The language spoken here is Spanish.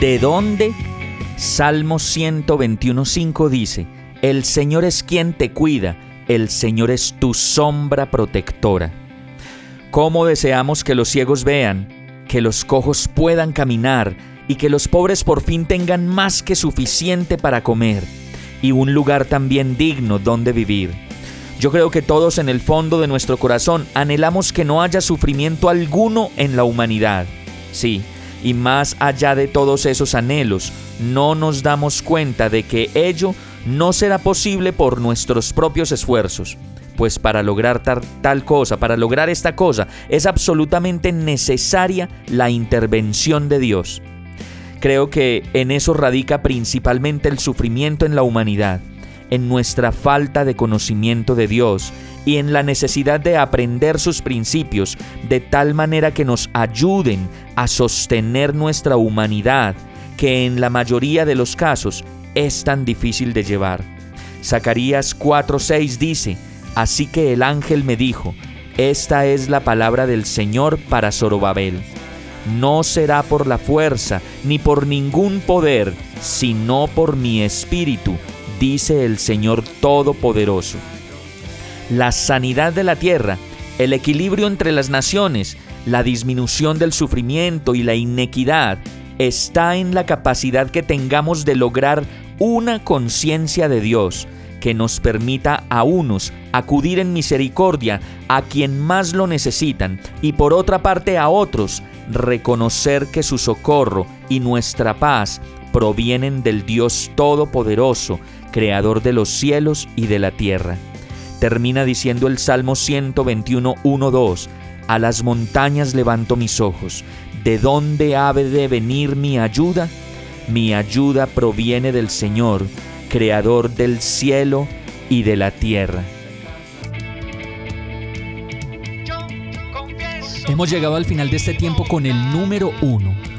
¿De dónde? Salmo 121.5 dice, El Señor es quien te cuida el Señor es tu sombra protectora. ¿Cómo deseamos que los ciegos vean, que los cojos puedan caminar y que los pobres por fin tengan más que suficiente para comer y un lugar también digno donde vivir? Yo creo que todos en el fondo de nuestro corazón anhelamos que no haya sufrimiento alguno en la humanidad. Sí, y más allá de todos esos anhelos, no nos damos cuenta de que ello no será posible por nuestros propios esfuerzos. Pues para lograr tal, cosa, para lograr esta cosa, es absolutamente necesaria la intervención de Dios. Creo que en eso radica principalmente el sufrimiento en la humanidad, en nuestra falta de conocimiento de Dios y en la necesidad de aprender sus principios de tal manera que nos ayuden a sostener nuestra humanidad, que en la mayoría de los casos es tan difícil de llevar. Zacarías 4:6 dice, Así que el ángel me dijo, Esta es la palabra del Señor para Zorobabel. No será por la fuerza ni por ningún poder, sino por mi espíritu, dice el Señor Todopoderoso. La sanidad de la tierra, el equilibrio entre las naciones, la disminución del sufrimiento y la inequidad está en la capacidad que tengamos de lograr una conciencia de Dios que nos permita a unos acudir en misericordia a quien más lo necesitan y por otra parte a otros reconocer que su socorro y nuestra paz provienen del Dios Todopoderoso, Creador de los cielos y de la tierra. Termina diciendo el Salmo 121, 2, A las montañas levanto mis ojos, ¿de dónde ha de venir mi ayuda? Mi ayuda proviene del Señor, creador del cielo y de la tierra. Hemos llegado al final de este tiempo con el número uno.